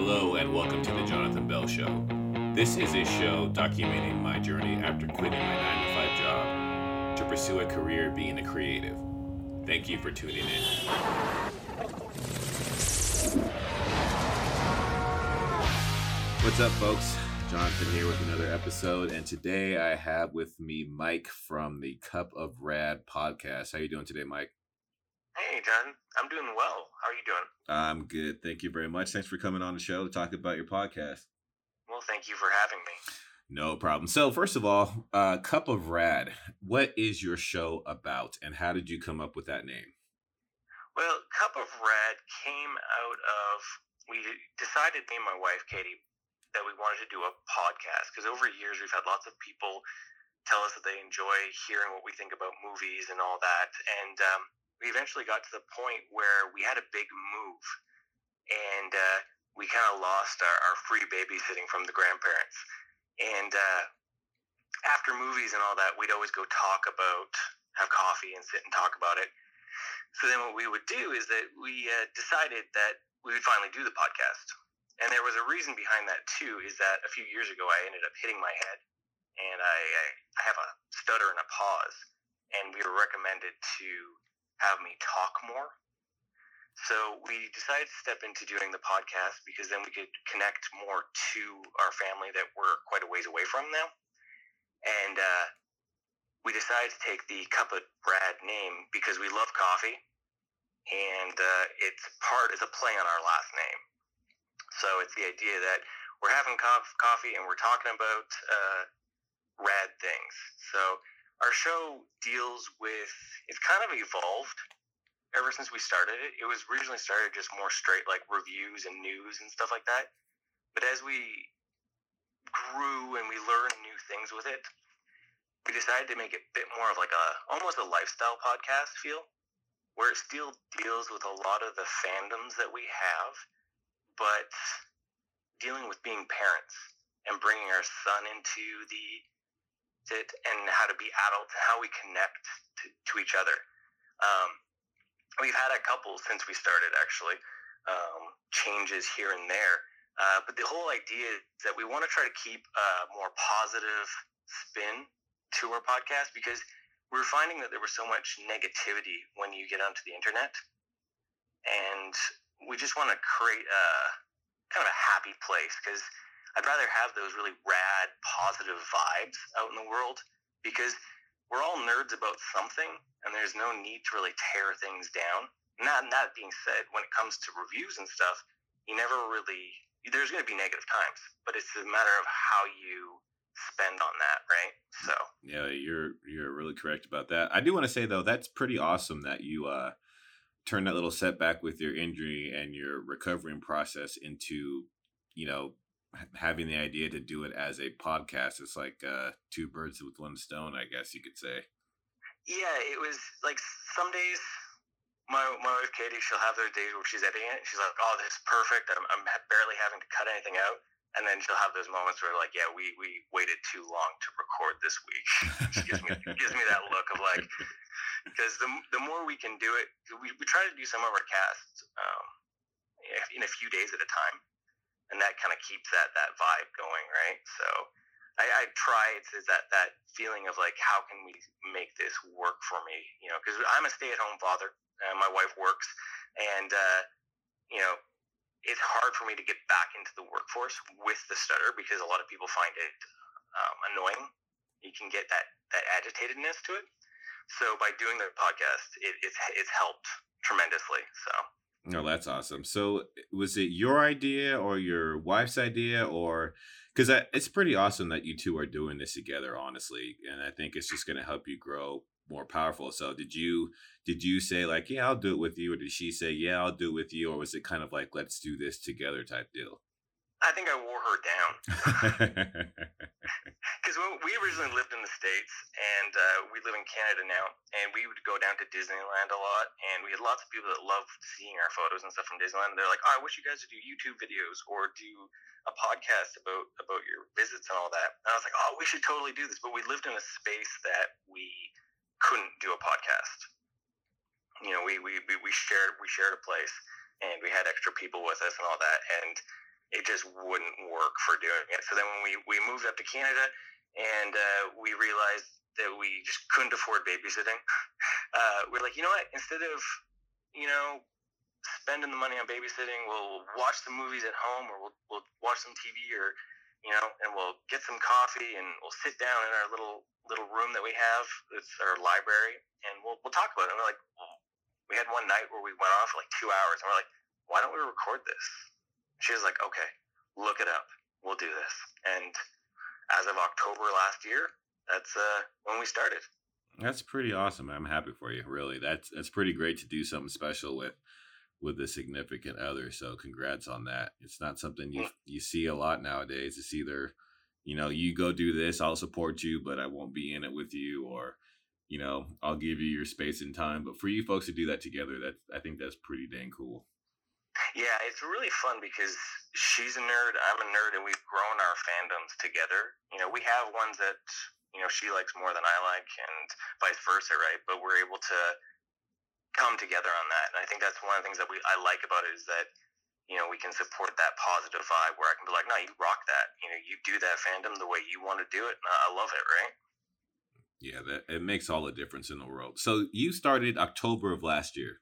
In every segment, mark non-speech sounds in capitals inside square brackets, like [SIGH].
Hello, and welcome to the Jonathan Bell Show. This is a show documenting my journey after quitting my 9 to 5 job to pursue a career being a creative. Thank you for tuning in. What's up, folks? Jonathan here with another episode, and today I have with me Mike from the Cup of Rad podcast. How you doing today, Mike? Hey, John. I'm doing well. How are you doing? I'm good. Thank you very much. Thanks for coming on the show to talk about your podcast. Well, thank you for having me. No problem. So, first of all, uh, Cup of Rad, what is your show about, and how did you come up with that name? Well, Cup of Rad came out of we decided me and my wife Katie that we wanted to do a podcast because over years we've had lots of people tell us that they enjoy hearing what we think about movies and all that, and um, we eventually got to the point where we had a big move, and uh, we kind of lost our, our free babysitting from the grandparents, and uh, after movies and all that, we'd always go talk about have coffee and sit and talk about it. So then what we would do is that we uh, decided that we would finally do the podcast and there was a reason behind that too. Is that a few years ago I ended up hitting my head, and I I, I have a stutter and a pause, and we were recommended to have me talk more. So we decided to step into doing the podcast because then we could connect more to our family that we're quite a ways away from now, and uh, we decided to take the Cup of Rad name because we love coffee, and uh, it's part is a play on our last name. So it's the idea that we're having coffee and we're talking about uh, rad things. So our show deals with it's kind of evolved ever since we started it. It was originally started just more straight like reviews and news and stuff like that. But as we grew and we learned new things with it, we decided to make it a bit more of like a almost a lifestyle podcast feel, where it still deals with a lot of the fandoms that we have but dealing with being parents and bringing our son into the it and how to be adults, how we connect to, to each other. Um, we've had a couple since we started actually um, changes here and there, uh, but the whole idea is that we want to try to keep a more positive spin to our podcast because we are finding that there was so much negativity when you get onto the internet, and we just want to create a kind of a happy place because I'd rather have those really rad, positive vibes out in the world because we're all nerds about something and there's no need to really tear things down. Not that being said, when it comes to reviews and stuff, you never really there's going to be negative times, but it's a matter of how you spend on that, right? So yeah, you're you're really correct about that. I do want to say though, that's pretty awesome that you uh turn that little setback with your injury and your recovering process into, you know, having the idea to do it as a podcast. It's like uh, two birds with one stone, I guess you could say. Yeah, it was like some days my, my wife Katie, she'll have those days where she's editing it. She's like, "Oh, this is perfect. I'm, I'm barely having to cut anything out." And then she'll have those moments where, like, "Yeah, we we waited too long to record this week." [LAUGHS] she gives me gives me that look of like, because the, the more we can do it, we, we try to do some of our casts um, in a few days at a time, and that kind of keeps that that vibe going, right? So I, I try it's that that feeling of like, how can we make this work for me? You know, because I'm a stay at home father, and my wife works, and uh, you know, it's hard for me to get back into the workforce with the stutter because a lot of people find it um, annoying. You can get that that agitatedness to it. So by doing the podcast, it, it's it's helped tremendously. So. No, oh, that's awesome. So, was it your idea or your wife's idea, or because it's pretty awesome that you two are doing this together, honestly, and I think it's just going to help you grow more powerful. So, did you did you say like, yeah, I'll do it with you, or did she say, yeah, I'll do it with you, or was it kind of like, let's do this together type deal? I think I wore her down. [LAUGHS] [LAUGHS] Because we originally lived in the States and uh, we live in Canada now, and we would go down to Disneyland a lot, and we had lots of people that loved seeing our photos and stuff from Disneyland. And they're like, oh, I wish you guys would do YouTube videos or do a podcast about, about your visits and all that. And I was like, oh, we should totally do this. But we lived in a space that we couldn't do a podcast. You know, we, we, we shared we shared a place and we had extra people with us and all that. And it just wouldn't work for doing it. So then when we, we moved up to Canada and uh, we realized that we just couldn't afford babysitting, [LAUGHS] uh, we're like, you know what? Instead of, you know, spending the money on babysitting, we'll watch some movies at home or we'll, we'll watch some TV or, you know, and we'll get some coffee and we'll sit down in our little little room that we have. It's our library, and we'll we'll talk about it. And we're like, we had one night where we went on for like two hours, and we're like, why don't we record this? She was like, okay, look it up. We'll do this. And as of October last year, that's uh, when we started. That's pretty awesome. I'm happy for you. Really, that's that's pretty great to do something special with with a significant other. So congrats on that. It's not something you you see a lot nowadays. It's either you know you go do this, I'll support you, but I won't be in it with you, or you know I'll give you your space and time. But for you folks to do that together, that's I think that's pretty dang cool. Yeah, it's really fun because she's a nerd, I'm a nerd, and we've grown our fandoms together. You know, we have ones that you know she likes more than I like, and vice versa, right? But we're able to come together on that, and I think that's one of the things that we I like about it is that you know we can support that positive vibe where I can be like, no, you rock that. You know, you do that fandom the way you want to do it, and I love it, right? Yeah, that it makes all the difference in the world. So you started October of last year.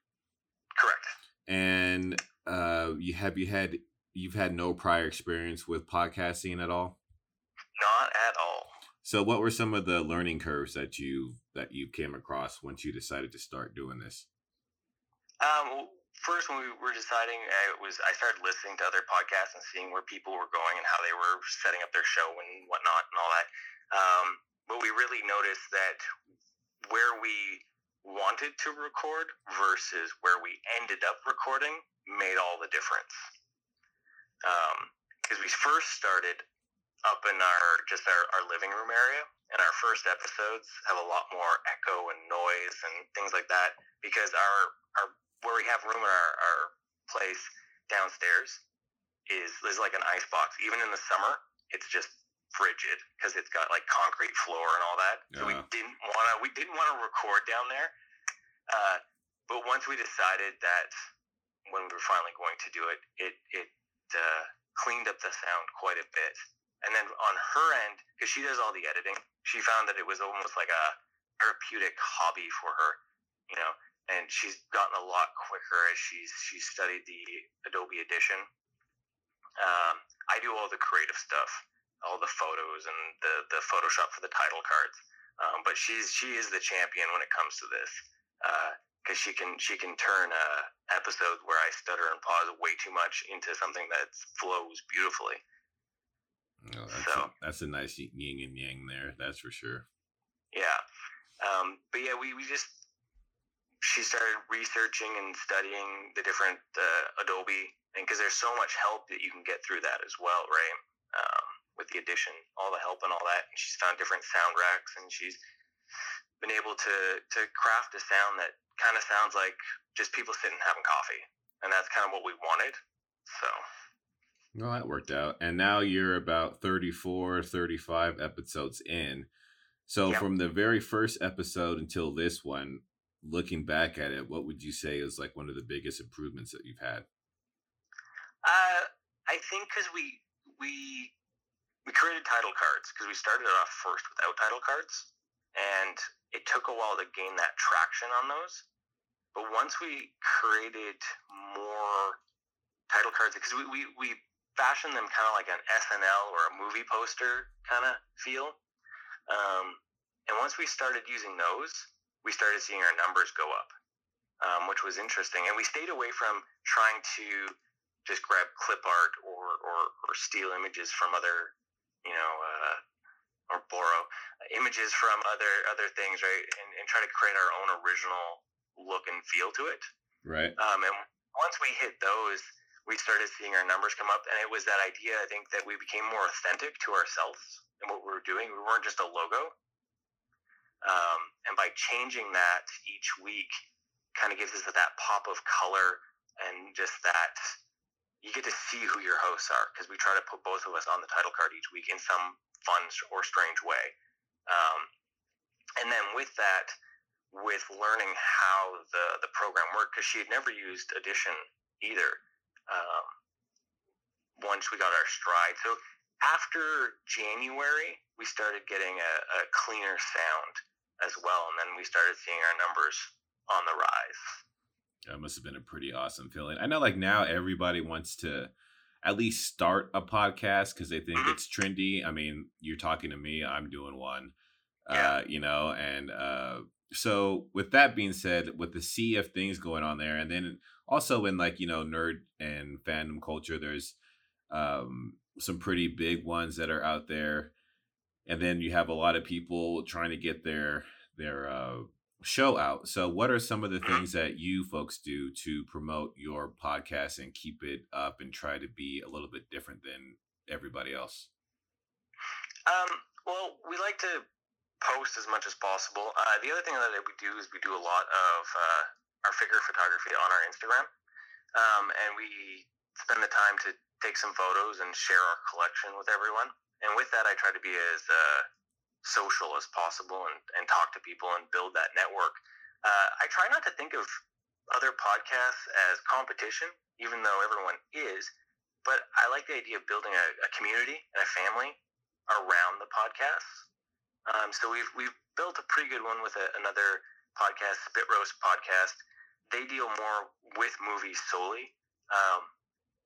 Correct. And uh, you have you had you've had no prior experience with podcasting at all? Not at all. So, what were some of the learning curves that you that you came across once you decided to start doing this? Um, first, when we were deciding, it was I started listening to other podcasts and seeing where people were going and how they were setting up their show and whatnot and all that. Um, but we really noticed that where we wanted to record versus where we ended up recording made all the difference. Because um, we first started up in our just our, our living room area, and our first episodes have a lot more echo and noise and things like that because our our where we have room in our, our place downstairs is is like an ice box. Even in the summer, it's just frigid because it's got like concrete floor and all that. Yeah. So we didn't want to we didn't want to record down there. Uh, but once we decided that when we were finally going to do it, it it uh, cleaned up the sound quite a bit. And then on her end, because she does all the editing, she found that it was almost like a therapeutic hobby for her, you know. And she's gotten a lot quicker as she's she's studied the Adobe Audition. Um, I do all the creative stuff, all the photos and the the Photoshop for the title cards. Um, but she's she is the champion when it comes to this. Uh, because she can she can turn a episode where I stutter and pause way too much into something that flows beautifully. Oh, that's, so, a, that's a nice yin and yang there. That's for sure. Yeah, um, but yeah, we, we just she started researching and studying the different uh, Adobe, and because there's so much help that you can get through that as well, right? Um, with the addition, all the help and all that, and she's found different sound racks, and she's been able to to craft a sound that kind of sounds like just people sitting having coffee, and that's kind of what we wanted. So. Well, that worked out. And now you're about 34, 35 episodes in. So, yep. from the very first episode until this one, looking back at it, what would you say is like one of the biggest improvements that you've had? Uh, I think because we we we created title cards because we started off first without title cards, and it took a while to gain that traction on those. But once we created more title cards, because we, we, we fashioned them kind of like an SNL or a movie poster kind of feel. Um, and once we started using those, we started seeing our numbers go up, um, which was interesting. And we stayed away from trying to just grab clip art or, or, or steal images from other, you know, uh, or borrow images from other other things, right? And, and try to create our own original look and feel to it. Right. Um, and once we hit those, we started seeing our numbers come up, and it was that idea. I think that we became more authentic to ourselves and what we were doing. We weren't just a logo. Um, and by changing that each week, kind of gives us that pop of color and just that you get to see who your hosts are because we try to put both of us on the title card each week in some fun or strange way. Um, and then with that, with learning how the, the program worked, because she had never used Audition either. Um, once we got our stride. So after January, we started getting a, a cleaner sound as well, and then we started seeing our numbers on the rise. That must have been a pretty awesome feeling. I know, like now, everybody wants to at least start a podcast because they think mm-hmm. it's trendy. I mean, you're talking to me, I'm doing one, yeah. uh, you know, and uh, so with that being said, with the sea of things going on there, and then also in like you know nerd and fandom culture, there's um, some pretty big ones that are out there, and then you have a lot of people trying to get their their uh, show out. So, what are some of the things that you folks do to promote your podcast and keep it up and try to be a little bit different than everybody else? Um, well, we like to post as much as possible. Uh, the other thing that we do is we do a lot of uh, our figure photography on our Instagram, um, and we spend the time to take some photos and share our collection with everyone. And with that, I try to be as uh, social as possible and, and talk to people and build that network. Uh, I try not to think of other podcasts as competition, even though everyone is. But I like the idea of building a, a community and a family around the podcasts um, so we've we've built a pretty good one with a, another podcast, Spit Roast podcast. They deal more with movies solely, um,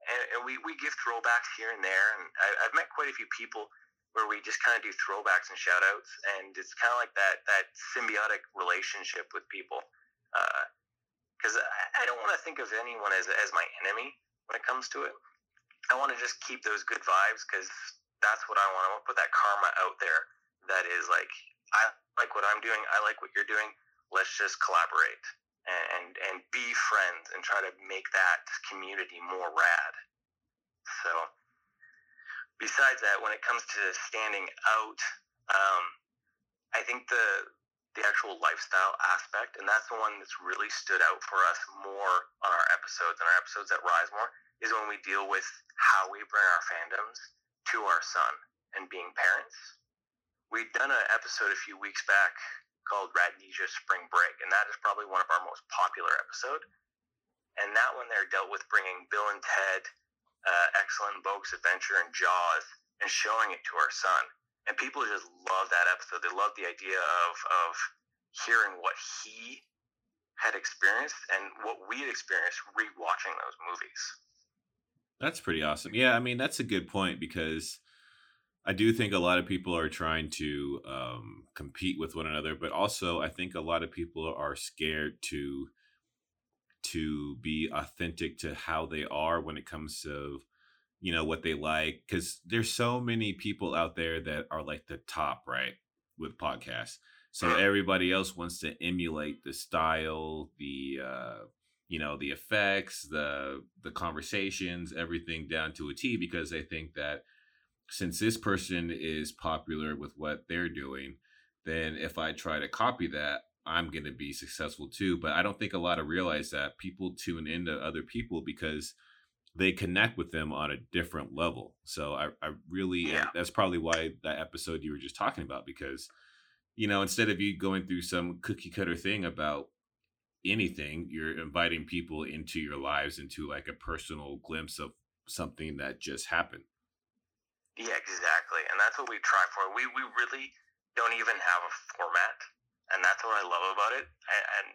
and, and, we we give throwbacks here and there. And I, have met quite a few people where we just kind of do throwbacks and shout outs, and it's kind of like that that symbiotic relationship with people. Because uh, I, I don't want to think of anyone as as my enemy when it comes to it. I want to just keep those good vibes because that's what I want. I want to put that karma out there that is like I like what I'm doing, I like what you're doing. Let's just collaborate and and be friends and try to make that community more rad. So besides that, when it comes to standing out, um, I think the the actual lifestyle aspect, and that's the one that's really stood out for us more on our episodes and our episodes that rise more, is when we deal with how we bring our fandoms to our son and being parents we'd done an episode a few weeks back called Radnesia Spring Break, and that is probably one of our most popular episode. And that one there dealt with bringing Bill and Ted, uh, Excellent Bogus Adventure, and Jaws, and showing it to our son. And people just love that episode. They love the idea of of hearing what he had experienced and what we had experienced rewatching those movies. That's pretty awesome. Yeah, I mean that's a good point because I do think a lot of people are trying to um, compete with one another, but also I think a lot of people are scared to to be authentic to how they are when it comes to you know what they like because there's so many people out there that are like the top right with podcasts. So everybody else wants to emulate the style the uh you know the effects the the conversations everything down to a t because they think that since this person is popular with what they're doing, then if I try to copy that, I'm going to be successful too. But I don't think a lot of realize that people tune into other people because they connect with them on a different level. So I, I really, yeah. that's probably why that episode you were just talking about, because, you know, instead of you going through some cookie cutter thing about anything, you're inviting people into your lives into like a personal glimpse of something that just happened. Yeah, exactly. And that's what we try for. We we really don't even have a format, and that's what I love about it. And,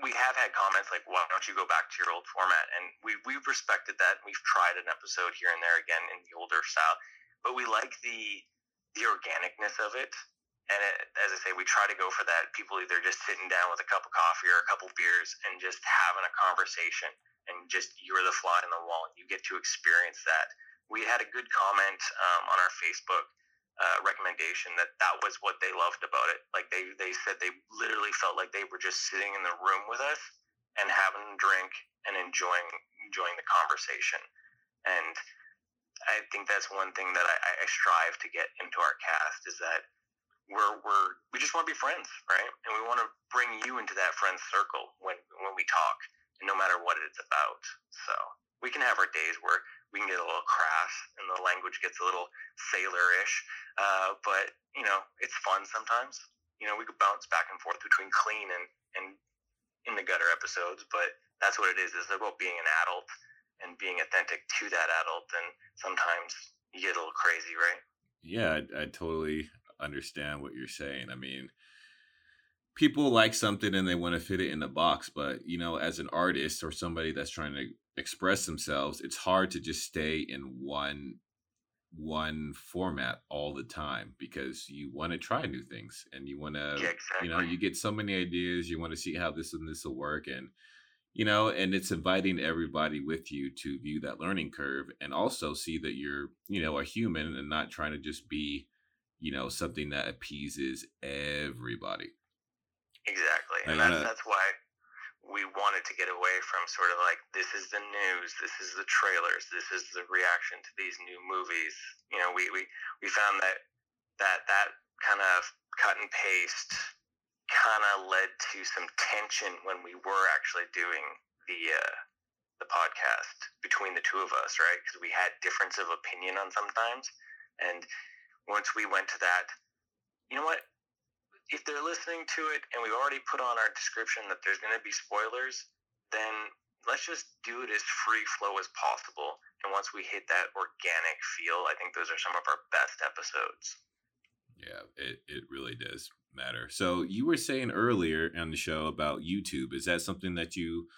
we have had comments like, "Why don't you go back to your old format?" And we we've respected that. We've tried an episode here and there again in the older style, but we like the the organicness of it. And it, as I say, we try to go for that. People either just sitting down with a cup of coffee or a couple beers and just having a conversation, and just you're the fly in the wall. You get to experience that we had a good comment um, on our Facebook uh, recommendation that that was what they loved about it. Like they they said they literally felt like they were just sitting in the room with us and having a drink and enjoying enjoying the conversation. And I think that's one thing that I, I strive to get into our cast is that we're we're we just want to be friends, right? And we want to bring you into that friend circle when when we talk, no matter what it's about. So we can have our days where we can get a little crass and the language gets a little sailorish, uh, but you know it's fun sometimes. You know we could bounce back and forth between clean and and in the gutter episodes, but that's what it is. It's about being an adult and being authentic to that adult, and sometimes you get a little crazy, right? Yeah, I, I totally understand what you're saying. I mean, people like something and they want to fit it in a box, but you know, as an artist or somebody that's trying to express themselves, it's hard to just stay in one one format all the time because you want to try new things and you want to Yeah, exactly. you know you get so many ideas you want to see how this and this will work and you know and it's inviting everybody with you to view that learning curve and also see that you're you know a human and not trying to just be you know something that appeases everybody Exactly. And that's, that's why we wanted to get away from sort of like this is the news, this is the trailers, this is the reaction to these new movies. You know, we we, we found that that that kind of cut and paste kind of led to some tension when we were actually doing the uh, the podcast between the two of us, right? Because we had difference of opinion on sometimes, and once we went to that, you know what? If they're listening to it and we've already put on our description that there's going to be spoilers, then let's just do it as free flow as possible. And once we hit that organic feel, I think those are some of our best episodes. Yeah, it, it really does matter. So you were saying earlier on the show about YouTube. Is that something that you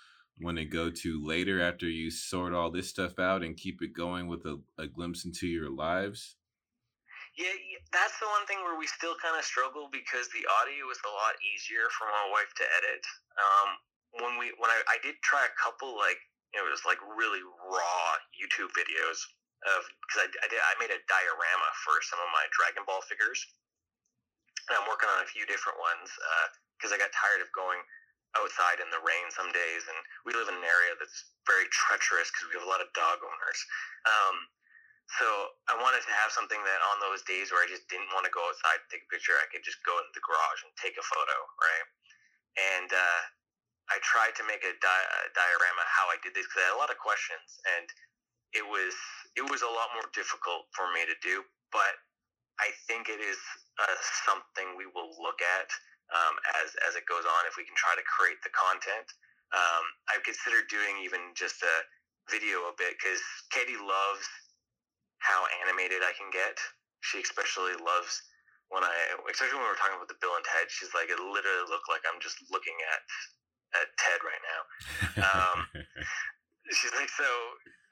want to go to later after you sort all this stuff out and keep it going with a, a glimpse into your lives? Yeah, that's the one thing where we still kind of struggle because the audio is a lot easier for my wife to edit. Um, when we when I, I did try a couple like it was like really raw YouTube videos of because I, I did I made a diorama for some of my Dragon Ball figures, and I'm working on a few different ones because I got tired of going outside in the rain some days, and we live in an area that's very treacherous because we have a lot of dog owners. Um, so I wanted to have something that on those days where I just didn't want to go outside take a picture, I could just go into the garage and take a photo, right? And uh, I tried to make a, di- a diorama how I did this because I had a lot of questions, and it was it was a lot more difficult for me to do. But I think it is uh, something we will look at um, as as it goes on if we can try to create the content. Um, I've considered doing even just a video a bit because Katie loves how animated I can get. She especially loves when I, especially when we were talking about the Bill and Ted. She's like, it literally looked like I'm just looking at at Ted right now. Um, [LAUGHS] She's like, so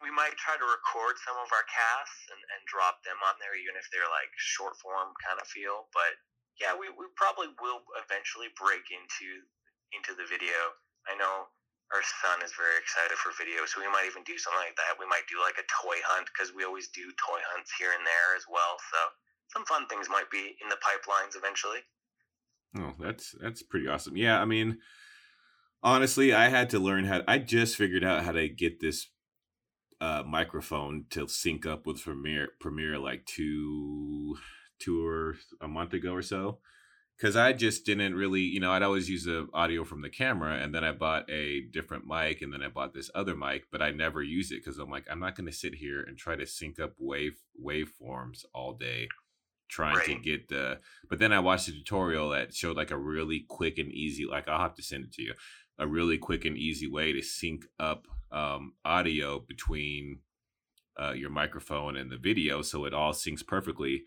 we might try to record some of our casts and, and drop them on there, even if they're like short form kind of feel. But yeah, we, we probably will eventually break into into the video. I know our son is very excited for video, so we might even do something like that. We might do like a toy hunt because we always do toy hunts here and there as well. So some fun things might be in the pipelines eventually. Oh, that's that's pretty awesome. Yeah, I mean, honestly, I had to learn how. I just figured out how to get this uh, microphone to sync up with Premiere Premiere like two two or a month ago or so. Because I just didn't really, you know, I'd always use the audio from the camera, and then I bought a different mic, and then I bought this other mic, but I never use it because I'm like, I'm not going to sit here and try to sync up wave waveforms all day trying to get the but then I watched a tutorial that showed like a really quick and easy like I'll have to send it to you a really quick and easy way to sync up um, audio between uh, your microphone and the video so it all syncs perfectly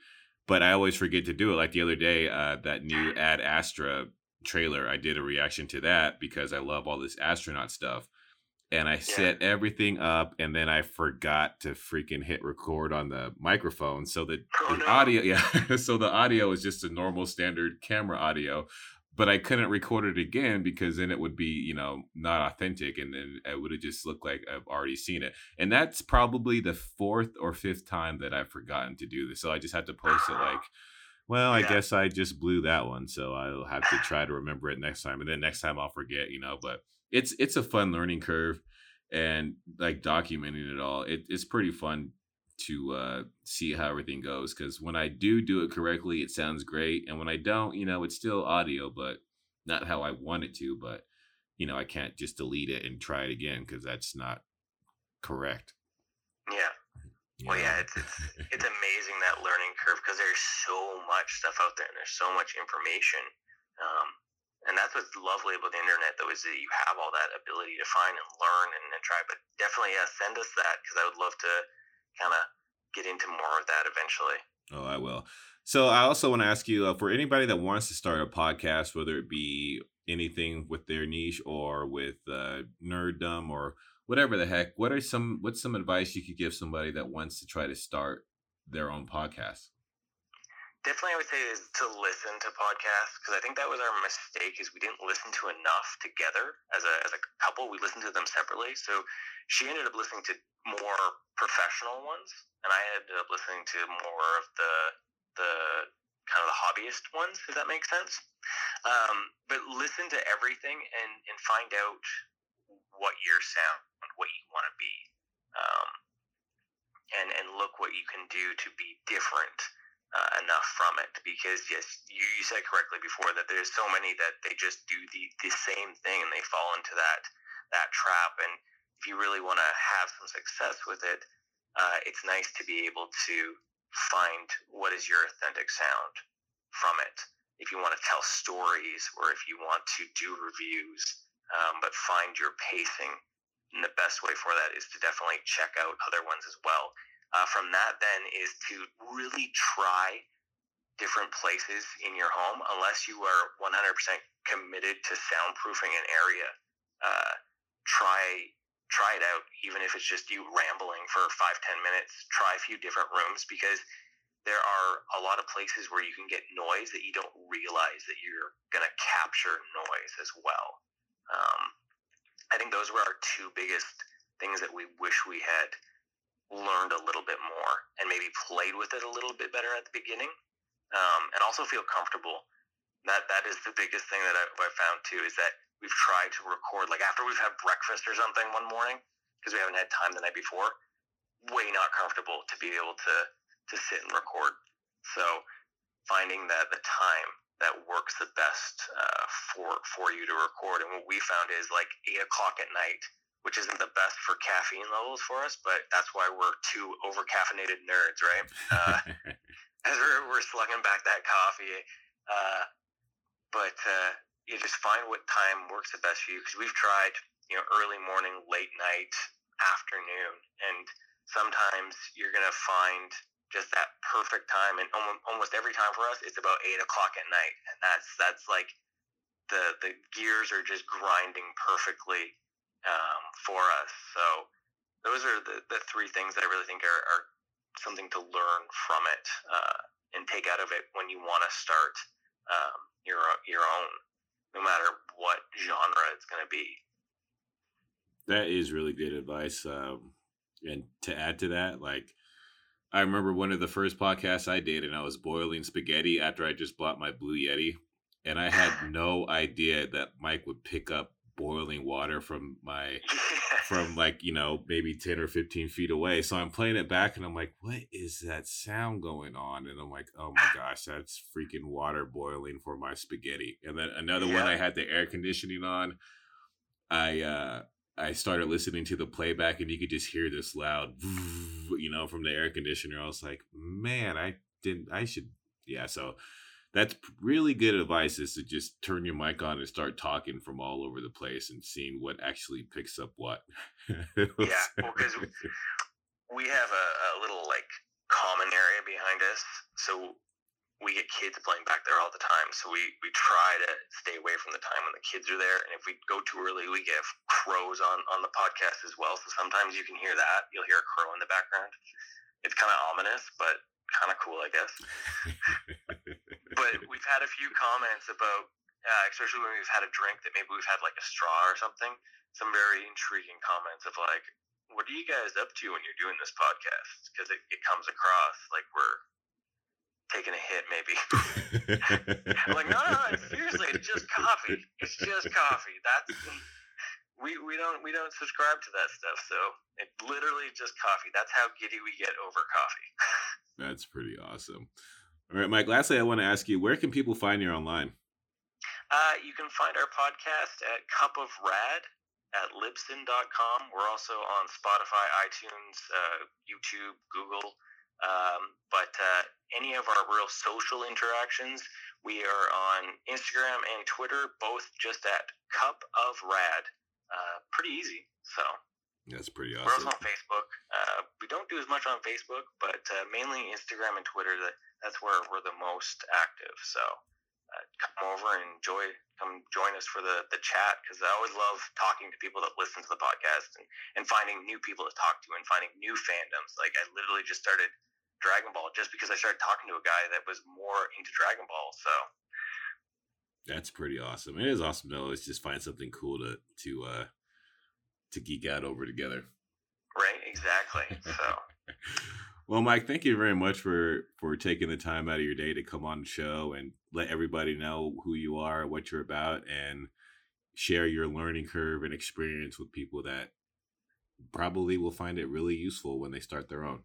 but I always forget to do it like the other day uh, that new Ad Astra trailer I did a reaction to that because I love all this astronaut stuff and I set everything up and then I forgot to freaking hit record on the microphone so that Oh, the no. audio [LAUGHS] yeah so the audio is just a normal standard camera audio but I couldn't record it again because then it would be you know not authentic and then it would have just looked like I've already seen it and that's probably the fourth or fifth time that I've forgotten to do this so I just had to post it like [SIGHS] well I Yeah. guess I just blew that one so I'll have to try to remember it next time and then next time I'll forget you know but it's it's a fun learning curve and like documenting it all it, it's pretty fun to uh, see how everything goes because when i do do it correctly it sounds great and when i don't you know it's still audio but not how i want it to but you know i can't just delete it and try it again because that's not correct Yeah. Well, yeah, it's it's [LAUGHS] it's amazing that learning curve because there's so much stuff out there and there's so much information. Um, and that's what's lovely about the internet, though, is that you have all that ability to find and learn and, and try. But definitely, yeah, send us that because I would love to kind of get into more of that eventually. Oh, I will. So I also want to ask you uh, for anybody that wants to start a podcast, whether it be anything with their niche or with uh, nerddom or whatever the heck, what are some what's some advice you could give somebody that wants to try to start their own podcast? Definitely, I would say is to listen to podcasts because I think that was our mistake is we didn't listen to enough together as a as a couple. We listened to them separately. So she ended up listening to more professional ones, and I ended up listening to more of the the kind of the hobbyist ones, if that makes sense. Um, but listen to everything and and find out what your sound, what you want to be, um, and and look what you can do to be different uh, enough from it because yes you, you said correctly before that there's so many that they just do the, the same thing and they fall into that that trap. And if you really want to have some success with it uh, it's nice to be able to find what is your authentic sound from it. If you want to tell stories or if you want to do reviews um, but find your pacing and the best way for that is to definitely check out other ones as well uh, from that then is to really try different places in your home unless you are 100% committed to soundproofing an area. Uh, try try it out even if it's just you rambling for five ten minutes. Try a few different rooms because there are a lot of places where you can get noise that you don't realize that you're going to capture noise as well. Um, i think those were our two biggest things that we wish we had learned a little bit more and maybe played with it a little bit better at the beginning, um, and also feel comfortable. That that is the biggest thing that I, I found too is that we've tried to record like after we've had breakfast or something one morning because we haven't had time the night before. Way not comfortable to be able to to sit and record. So finding that the time that works the best uh, for for you to record, and what we found is like eight o'clock at night which isn't the best for caffeine levels for us, but that's why we're two over caffeinated nerds, right? Uh, [LAUGHS] as we're, we're slugging back that coffee. Uh, but uh, you just find what time works the best for you because we've tried, you know, early morning, late night, afternoon, and sometimes you're gonna find just that perfect time. And almost every time for us, it's about eight o'clock at night, and that's that's like the the gears are just grinding perfectly um, for us. So those are the, the three things that I really think are, are something to learn from it uh, and take out of it when you want to start um, your your own, no matter what genre it's going to be. That is really good advice. Um, and to add to that, like I remember one of the first podcasts I did, and I was boiling spaghetti after I just bought my Blue Yeti, and I had [LAUGHS] no idea that Mike would pick up boiling water from my [LAUGHS] from like you know maybe 10 or 15 feet away. So i'm playing it back and i'm like what is that sound going on? And i'm like oh my [LAUGHS] gosh that's freaking water boiling for my spaghetti. And then another yeah. one i had the air conditioning on i uh i started listening to the playback and you could just hear this loud [LAUGHS] you know from the air conditioner. I was like man i didn't i should yeah so that's really good advice is to just turn your mic on and start talking from all over the place and seeing what actually picks up what. yeah, [LAUGHS] well, because we have a, a, little like common area behind us, so we get kids playing back there all the time. So we we try to stay away from the time when the kids are there, and if we go too early, we get crows on on the podcast as well. So sometimes you can hear that. You'll hear a crow in the background. It's kind of ominous, but kind of cool, I guess. [LAUGHS] but we've had a few comments about, uh, especially when we've had a drink that maybe we've had like a straw or something. Some very intriguing comments of like, "What are you guys up to when you're doing this podcast?" Because it, it comes across like we're taking a hit, maybe. [LAUGHS] I'm like, no, no, seriously, it's just coffee. It's just coffee. That's [LAUGHS] we, we don't we don't subscribe to that stuff. So it's literally just coffee. That's how giddy we get over coffee. [LAUGHS] That's pretty awesome. All right, Mike. Lastly, I want to ask you, where can people find you online? Uh, you can find our podcast at Cup of Rad at libsyn.com. We're also on Spotify, iTunes, uh, YouTube, Google. Um, but uh, any of our real social interactions, we are on Instagram and Twitter, both just at Cup of Rad. Uh, pretty easy. So that's pretty awesome. We're also on Facebook. Uh, we don't do as much on Facebook, but uh, mainly Instagram and Twitter. That that's where we're the most active. So uh, come over and enjoy. Come join us for the the chat because I always love talking to people that listen to the podcast and and finding new people to talk to and finding new fandoms. Like I literally just started Dragon Ball just because I started talking to a guy that was more into Dragon Ball. So that's pretty awesome. It is awesome to always just find something cool to to uh to geek out over together. Right, exactly. So [LAUGHS] Well, Mike, thank you very much for for taking the time out of your day to come on the show and let everybody know who you are, what you're about, and share your learning curve and experience with people that probably will find it really useful when they start their own.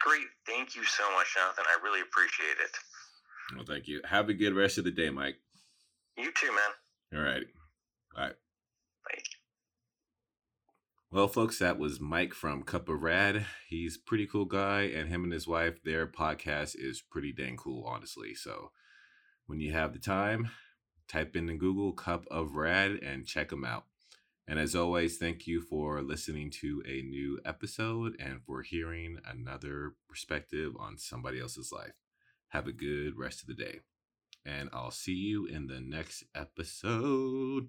Great. Thank you so much, Jonathan. I really appreciate it. Well, thank you. Have a good rest of the day, Mike. You too, man. All right. Bye. Bye. Well, folks, that was Mike from Cup of Rad. He's a pretty cool guy, and him and his wife, their podcast is pretty dang cool, honestly. So when you have the time, type in the Google Cup of Rad and check them out. And as always, thank you for listening to a new episode and for hearing another perspective on somebody else's life. Have a good rest of the day. And I'll see you in the next episode.